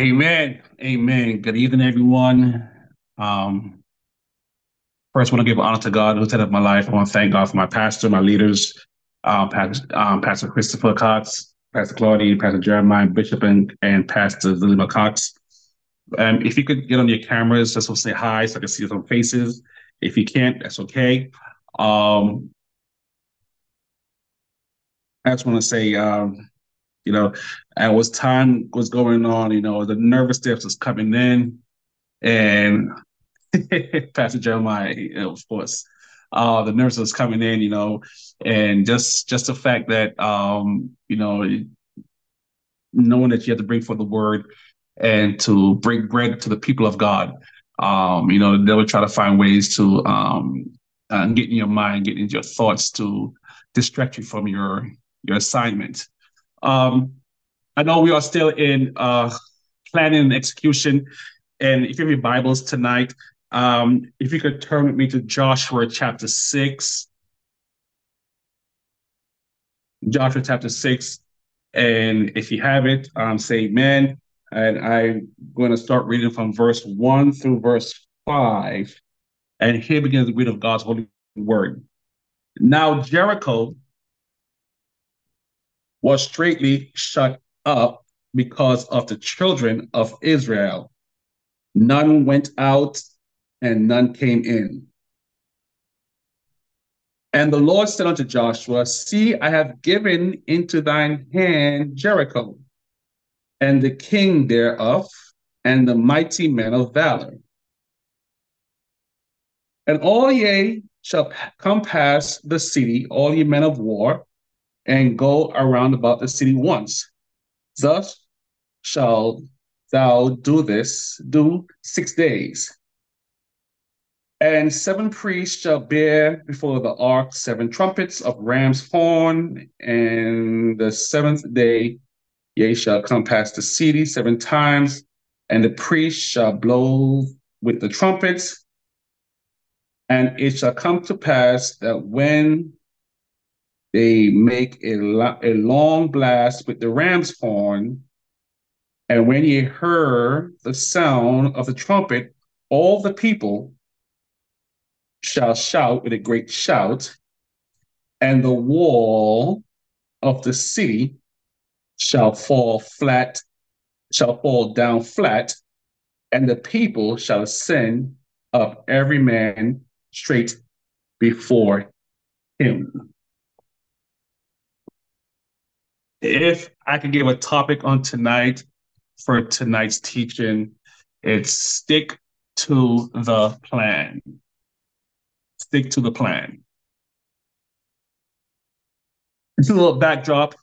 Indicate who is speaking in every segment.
Speaker 1: Amen. Amen. Good evening, everyone. Um, first, I want to give honor to God who's head of my life. I want to thank God for my pastor, my leaders, um, Pastor, um, pastor Christopher Cox, Pastor Claudie, Pastor Jeremiah Bishop, and, and Pastor Zilima Cox. Um, if you could get on your cameras just to say hi so I can see some faces. If you can't, that's okay. Um, I just want to say, um, you know, and as time was going on, you know, the nervous steps was coming in, and Pastor Jeremiah, of course, uh, the nervous was coming in, you know, and just just the fact that um, you know, knowing that you have to bring forth the word and to break bread to the people of God. Um, you know, they would try to find ways to um, uh, get in your mind, get into your thoughts to distract you from your your assignment. Um, I know we are still in uh, planning and execution. And if you have your Bibles tonight, um, if you could turn with me to Joshua chapter 6. Joshua chapter 6. And if you have it, um, say amen. And I'm going to start reading from verse 1 through verse 5. And here begins the reading of God's holy word. Now, Jericho was straightly shut up because of the children of Israel. None went out and none came in. And the Lord said unto Joshua, See, I have given into thine hand Jericho, and the king thereof, and the mighty men of valor. And all ye shall come past the city, all ye men of war, and go around about the city once. Thus shall thou do this, do six days. And seven priests shall bear before the ark seven trumpets of ram's horn, and the seventh day ye shall come past the city seven times, and the priests shall blow with the trumpets. And it shall come to pass that when they make a, a long blast with the ram's horn. And when ye hear the sound of the trumpet, all the people shall shout with a great shout, and the wall of the city shall fall flat, shall fall down flat, and the people shall ascend up every man straight before him. If I could give a topic on tonight for tonight's teaching, it's stick to the plan. Stick to the plan. It's a little backdrop.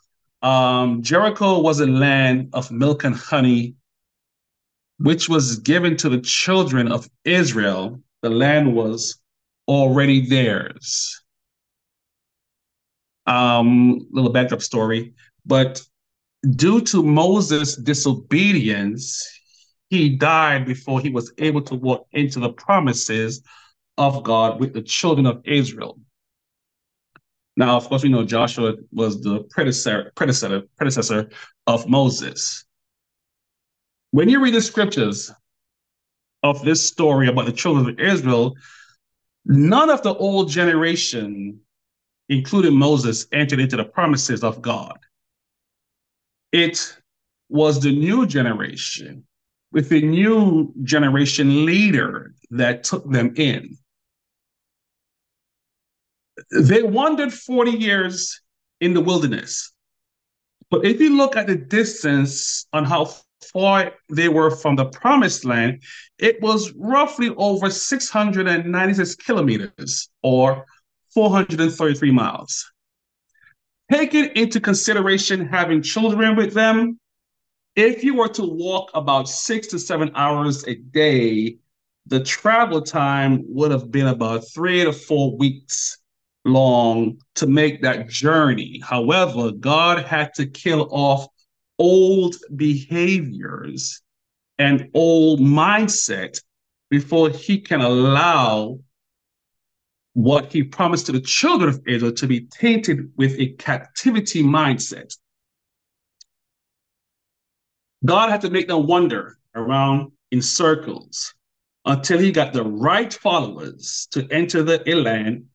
Speaker 1: Um, Jericho was a land of milk and honey, which was given to the children of Israel. The land was already theirs. Um, little backdrop story. But due to Moses' disobedience, he died before he was able to walk into the promises of God with the children of Israel. Now, of course, we know Joshua was the predecessor, predecessor, predecessor of Moses. When you read the scriptures of this story about the children of Israel, none of the old generation, including Moses, entered into the promises of God. It was the new generation with the new generation leader that took them in. They wandered 40 years in the wilderness. But if you look at the distance on how far they were from the promised land, it was roughly over 696 kilometers or 433 miles. Taking into consideration having children with them, if you were to walk about six to seven hours a day, the travel time would have been about three to four weeks long to make that journey. However, God had to kill off old behaviors and old mindset before he can allow what he promised to the children of Israel to be tainted with a captivity mindset. God had to make them wander around in circles until he got the right followers to enter the land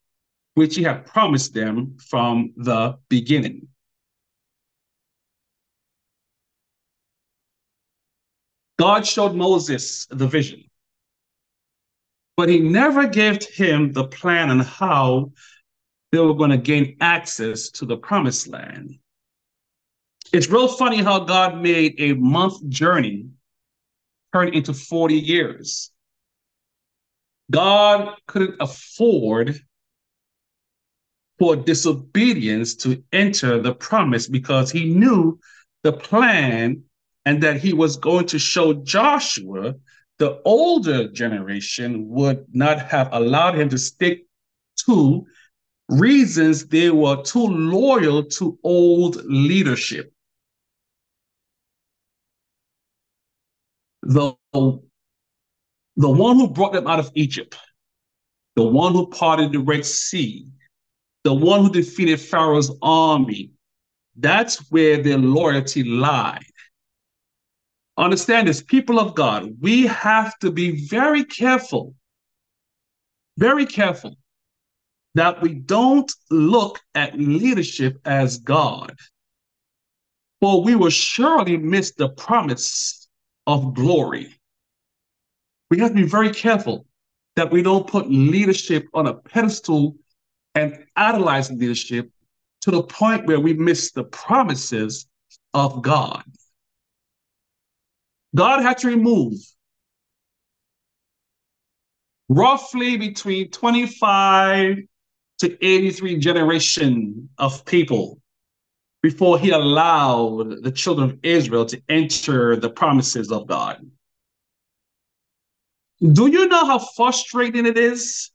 Speaker 1: which he had promised them from the beginning. God showed Moses the vision, but he never gave him the plan on how they were going to gain access to the promised land. It's real funny how God made a month journey turn into 40 years. God couldn't afford for disobedience to enter the promise because he knew the plan and that he was going to show Joshua the older generation would not have allowed him to stick to reasons they were too loyal to old leadership. The, the one who brought them out of Egypt, the one who parted the Red Sea, the one who defeated Pharaoh's army, that's where their loyalty lied. Understand this, people of God, we have to be very careful, very careful that we don't look at leadership as God, for we will surely miss the promise of glory. We have to be very careful that we don't put leadership on a pedestal and idolize leadership to the point where we miss the promises of God. God had to remove roughly between 25 to 83 generation of people before he allowed the children of Israel to enter the promises of God. Do you know how frustrating it is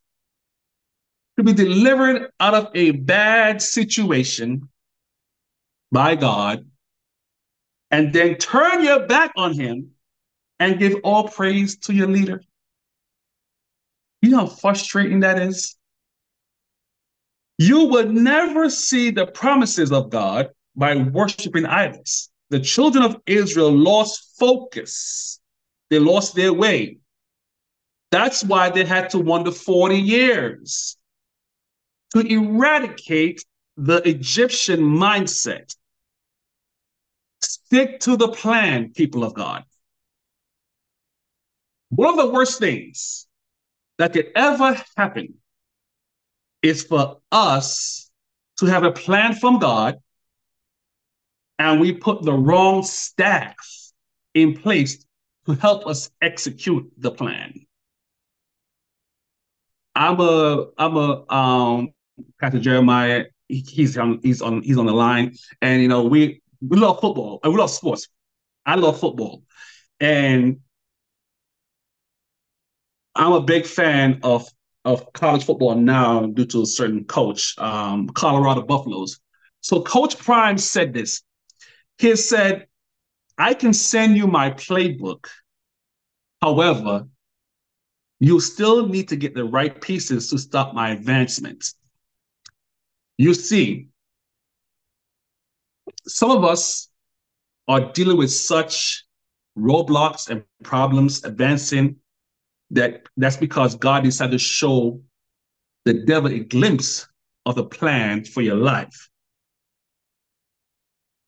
Speaker 1: to be delivered out of a bad situation by God and then turn your back on him and give all praise to your leader? You know how frustrating that is? You would never see the promises of God by worshiping idols. The children of Israel lost focus, they lost their way. That's why they had to wander 40 years to eradicate the Egyptian mindset. Stick to the plan, people of God. One of the worst things that could ever happen is for us to have a plan from God and we put the wrong staff in place to help us execute the plan. I'm a I'm a um Pastor Jeremiah. He's on he's on he's on the line, and you know we we love football and we love sports. I love football, and I'm a big fan of of college football now due to a certain coach, um, Colorado Buffaloes. So Coach Prime said this. He said, I can send you my playbook. However, you still need to get the right pieces to stop my advancement. You see, some of us are dealing with such roadblocks and problems advancing that that's because God decided to show the devil a glimpse of the plan for your life.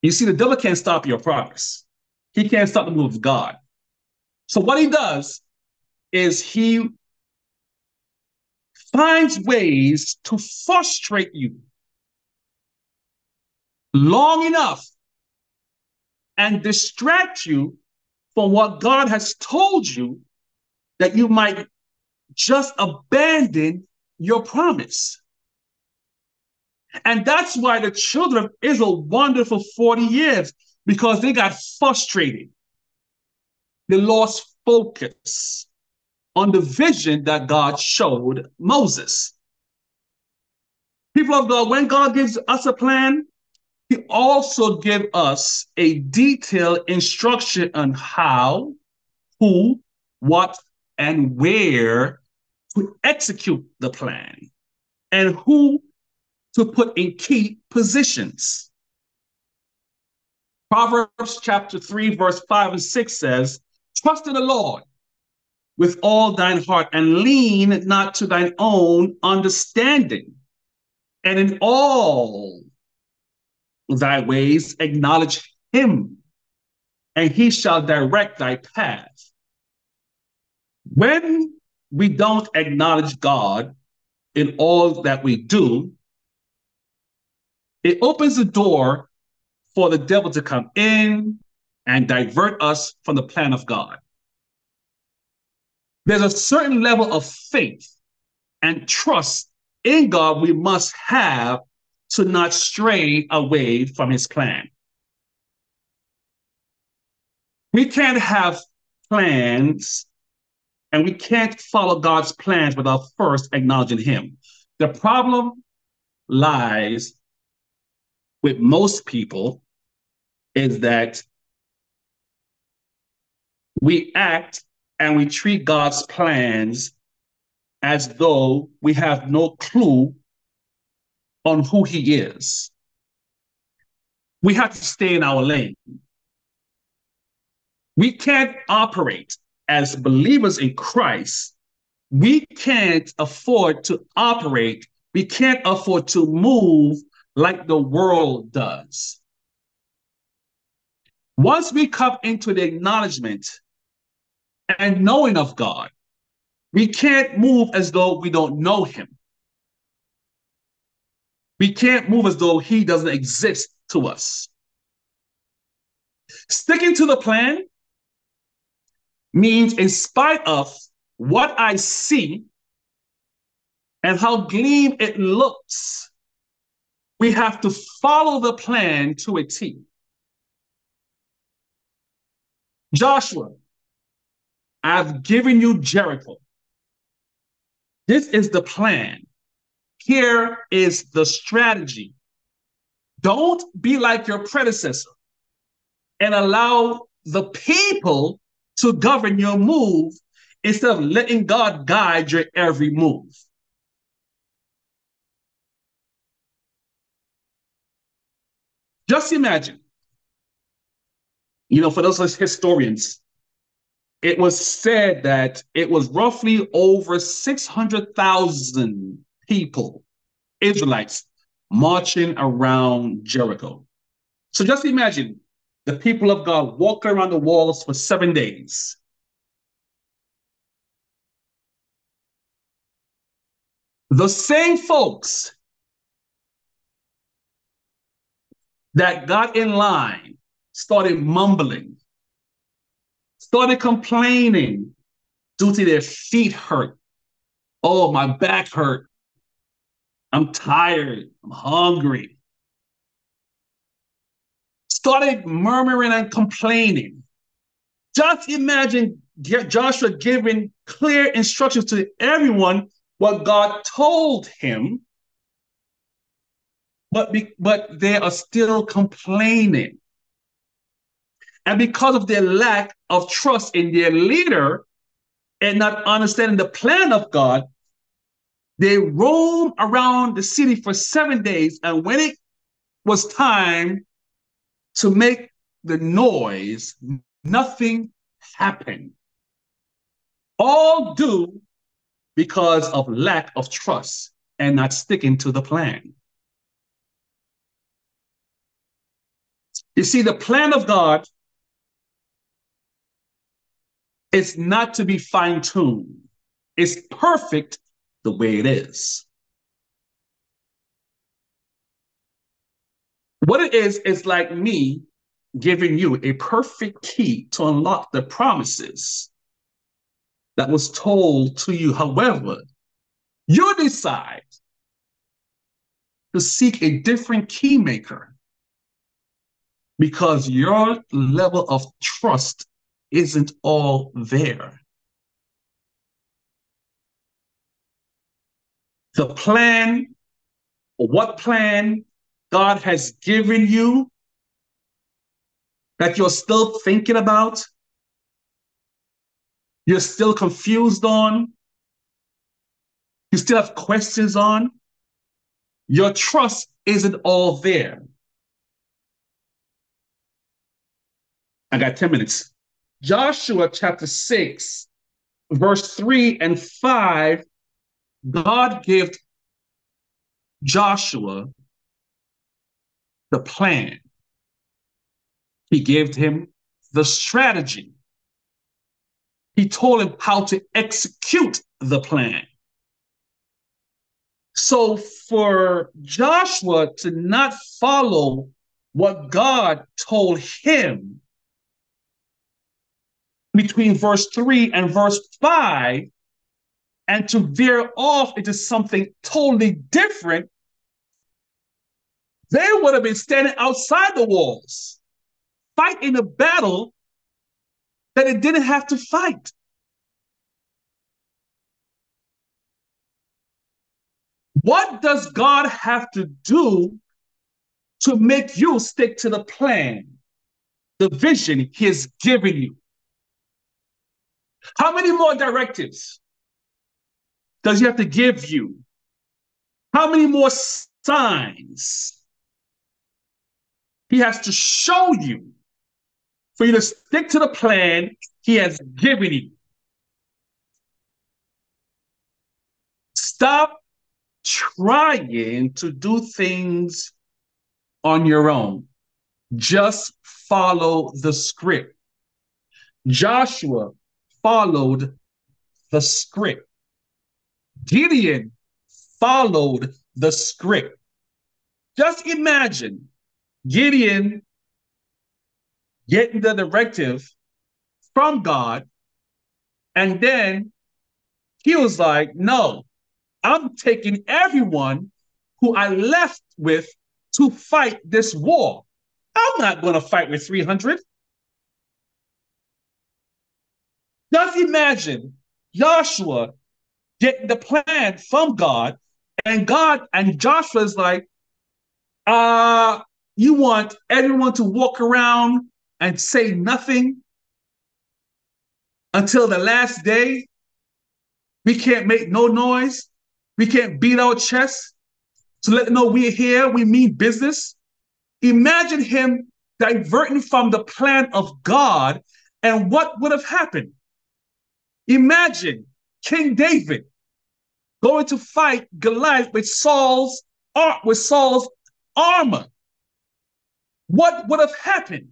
Speaker 1: You see, the devil can't stop your progress. He can't stop the move of God. So what he does is he finds ways to frustrate you long enough and distract you from what God has told you that you might just abandon your promise. And that's why the children of Israel wandered for 40 years because they got frustrated. They lost focus on the vision that God showed Moses. People of God, when God gives us a plan, he also gave us a detailed instruction on how, who, what, and where to execute the plan and who to put in key positions. Proverbs chapter 3, verse 5 and 6 says, Trust in the Lord with all thine heart and lean not to thine own understanding. And in all thy ways acknowledge him, and he shall direct thy path. When we don't acknowledge God in all that we do, it opens the door for the devil to come in and divert us from the plan of God. There's a certain level of faith and trust in God we must have to not stray away from his plan. We can't have plans and we can't follow God's plans without first acknowledging him. The problem lies with most people is that we act and we treat God's plans as though we have no clue on who He is. We have to stay in our lane. We can't operate as believers in Christ. We can't afford to operate, we can't afford to move like the world does. Once we come into the acknowledgement and knowing of God, we can't move as though we don't know Him. We can't move as though He doesn't exist to us. Sticking to the plan means, in spite of what I see and how gleam it looks, we have to follow the plan to a T. Joshua, I've given you Jericho. This is the plan. Here is the strategy. Don't be like your predecessor and allow the people to govern your move instead of letting God guide your every move. Just imagine, you know, for those historians, it was said that it was roughly over 600,000 people, Israelites, marching around Jericho. So just imagine the people of God walking around the walls for seven days. The same folks that got in line started mumbling started complaining due to their feet hurt. Oh, my back hurt. I'm tired. I'm hungry. Started murmuring and complaining. Just imagine Joshua giving clear instructions to everyone what God told him, but, be, but they are still complaining. And because of their lack of trust in their leader and not understanding the plan of God, they roamed around the city for seven days. And when it was time to make the noise, nothing happened. All due because of lack of trust and not sticking to the plan. You see, the plan of God is not to be fine tuned. It's perfect the way it is. What it is, is like me giving you a perfect key to unlock the promises that was told to you. However, you decide to seek a different key maker because your level of trust isn't all there. The plan, what plan God has given you that you're still thinking about, you're still confused on, you still have questions on, your trust isn't all there. I got 10 minutes. Joshua chapter 6, verse 3 and 5, God gave Joshua the plan. He gave him the strategy. He told him how to execute the plan. So for Joshua to not follow what God told him between verse 3 and verse 5 and to veer off into something totally different, they would have been standing outside the walls, fighting a battle that it didn't have to fight. What does God have to do to make you stick to the plan, the vision He has given you? How many more directives does He have to give you? How many more signs He has to show you for you to stick to the plan He has given you? Stop trying to do things on your own. Just follow the script. Joshua followed the script. Gideon followed the script. Just imagine Gideon getting the directive from God, and then he was like, No, I'm taking everyone who I left with to fight this war. I'm not going to fight with 300. Just imagine Joshua getting the plan from God, and God and Joshua is like, uh, you want everyone to walk around and say nothing until the last day? We can't make no noise. We can't beat our chests to let them know we're here, we mean business. Imagine him diverting from the plan of God, and what would have happened? Imagine King David going to fight Goliath with Saul's art with Saul's armor. What would have happened?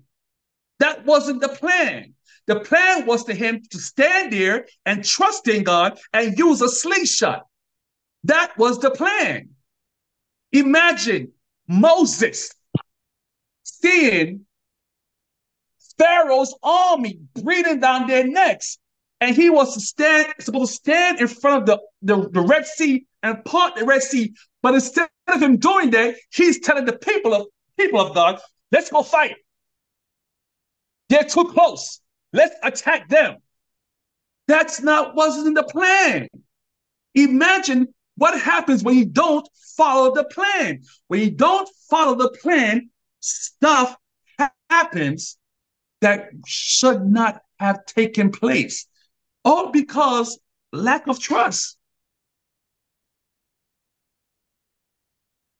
Speaker 1: That wasn't the plan. The plan was to him to stand there and trust in God and use a slingshot. That was the plan. Imagine Moses seeing Pharaoh's army breathing down their necks. And he was stand, supposed to stand in front of the, the, the Red Sea and part the Red Sea. But instead of him doing that, he's telling the people of people of God, let's go fight. They're too close. Let's attack them. That's not wasn't in the plan. Imagine what happens when you don't follow the plan? When you don't follow the plan, stuff ha- happens that should not have taken place. All because lack of trust.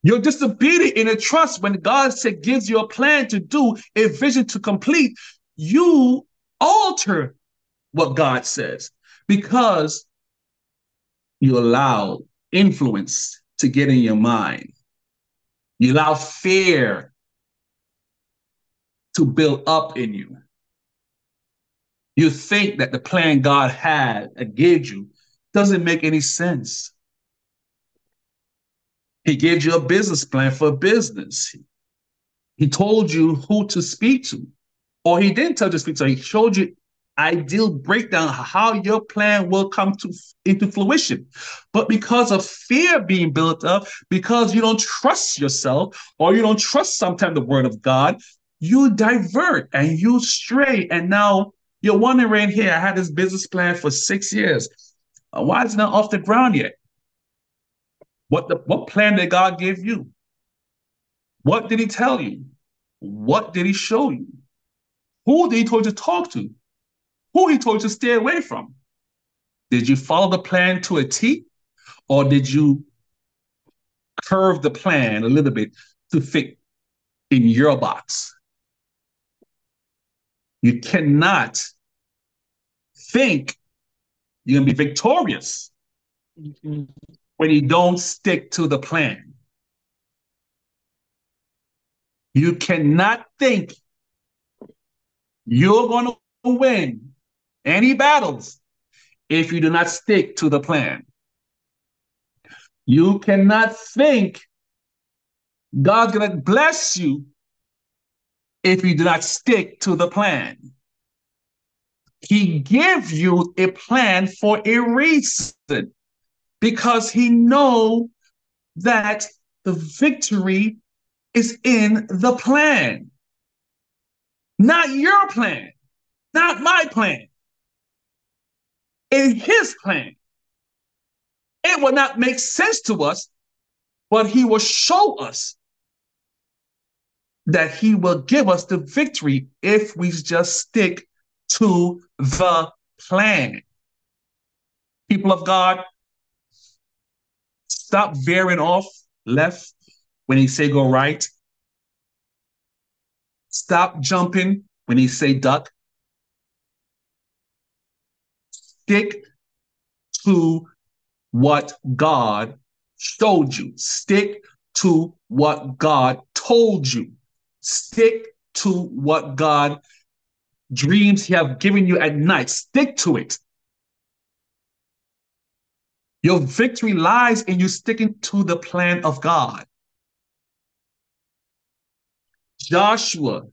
Speaker 1: You're disobedient in a trust when God said gives you a plan to do, a vision to complete. You alter what God says because you allow influence to get in your mind. You allow fear to build up in you. You think that the plan God had and gave you doesn't make any sense. He gave you a business plan for a business. He told you who to speak to, or he didn't tell you to speak to. He showed you ideal breakdown how your plan will come to into fruition but because of fear being built up because you don't trust yourself or you don't trust sometimes the word of god you divert and you stray and now you're wondering here i had this business plan for six years. Uh, why is it not off the ground yet? What the what plan did god give you? What did he tell you? What did he show you? Who did he told you to talk to? Who he told you to stay away from. Did you follow the plan to a T, or did you curve the plan a little bit to fit in your box? You cannot think you're going to be victorious mm-hmm. when you don't stick to the plan. You cannot think you're going to win any battles if you do not stick to the plan. You cannot think God's going to bless you if you do not stick to the plan. He gives you a plan for a reason because he know that the victory is in the plan. Not your plan, not my plan. In his plan. It will not make sense to us, but he will show us that he will give us the victory if we just stick to the plan. People of God, stop veering off left when he say go right. Stop jumping when he say duck. Stick to what God showed you. Stick to what God told you. Stick to what God dreams He have given you at night. Stick to it. Your victory lies in you sticking to the plan of God. Joshua,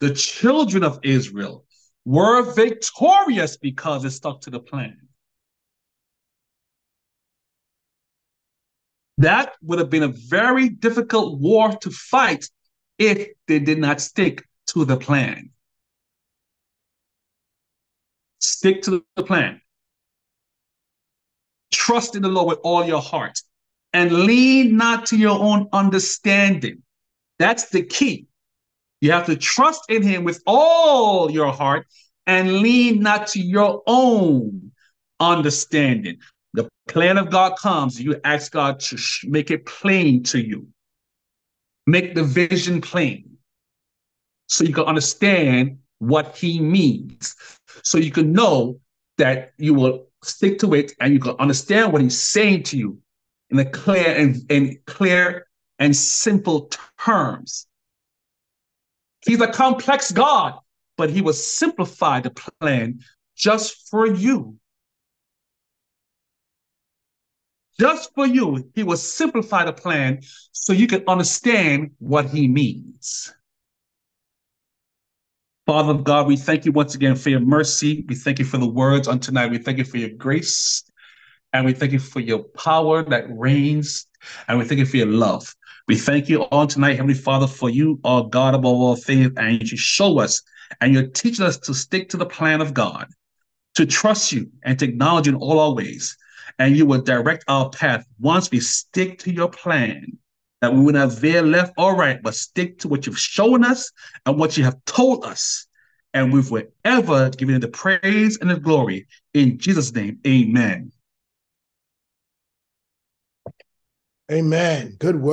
Speaker 1: the children of Israel, were victorious because they stuck to the plan. That would have been a very difficult war to fight if they did not stick to the plan. Stick to the plan. Trust in the Lord with all your heart and lean not to your own understanding. That's the key. You have to trust in Him with all your heart and lean not to your own understanding. The plan of God comes, you ask God to make it plain to you. Make the vision plain so you can understand what He means so you can know that you will stick to it and you can understand what he's saying to you in a clear and, and clear and simple terms. He's a complex God, but he will simplify the plan just for you. Just for you, he will simplify the plan so you can understand what he means. Father of God, we thank you once again for your mercy. We thank you for the words on tonight. We thank you for your grace. And we thank you for your power that reigns. And we thank you for your love. We thank you on tonight, Heavenly Father, for you are God above all things. And you show us and you're teaching us to stick to the plan of God, to trust you and to acknowledge you in all our ways. And you will direct our path once we stick to your plan that we will not veer left or right, but stick to what you've shown us and what you have told us. And we will ever give you the praise and the glory. In Jesus' name, amen.
Speaker 2: Amen. Good work.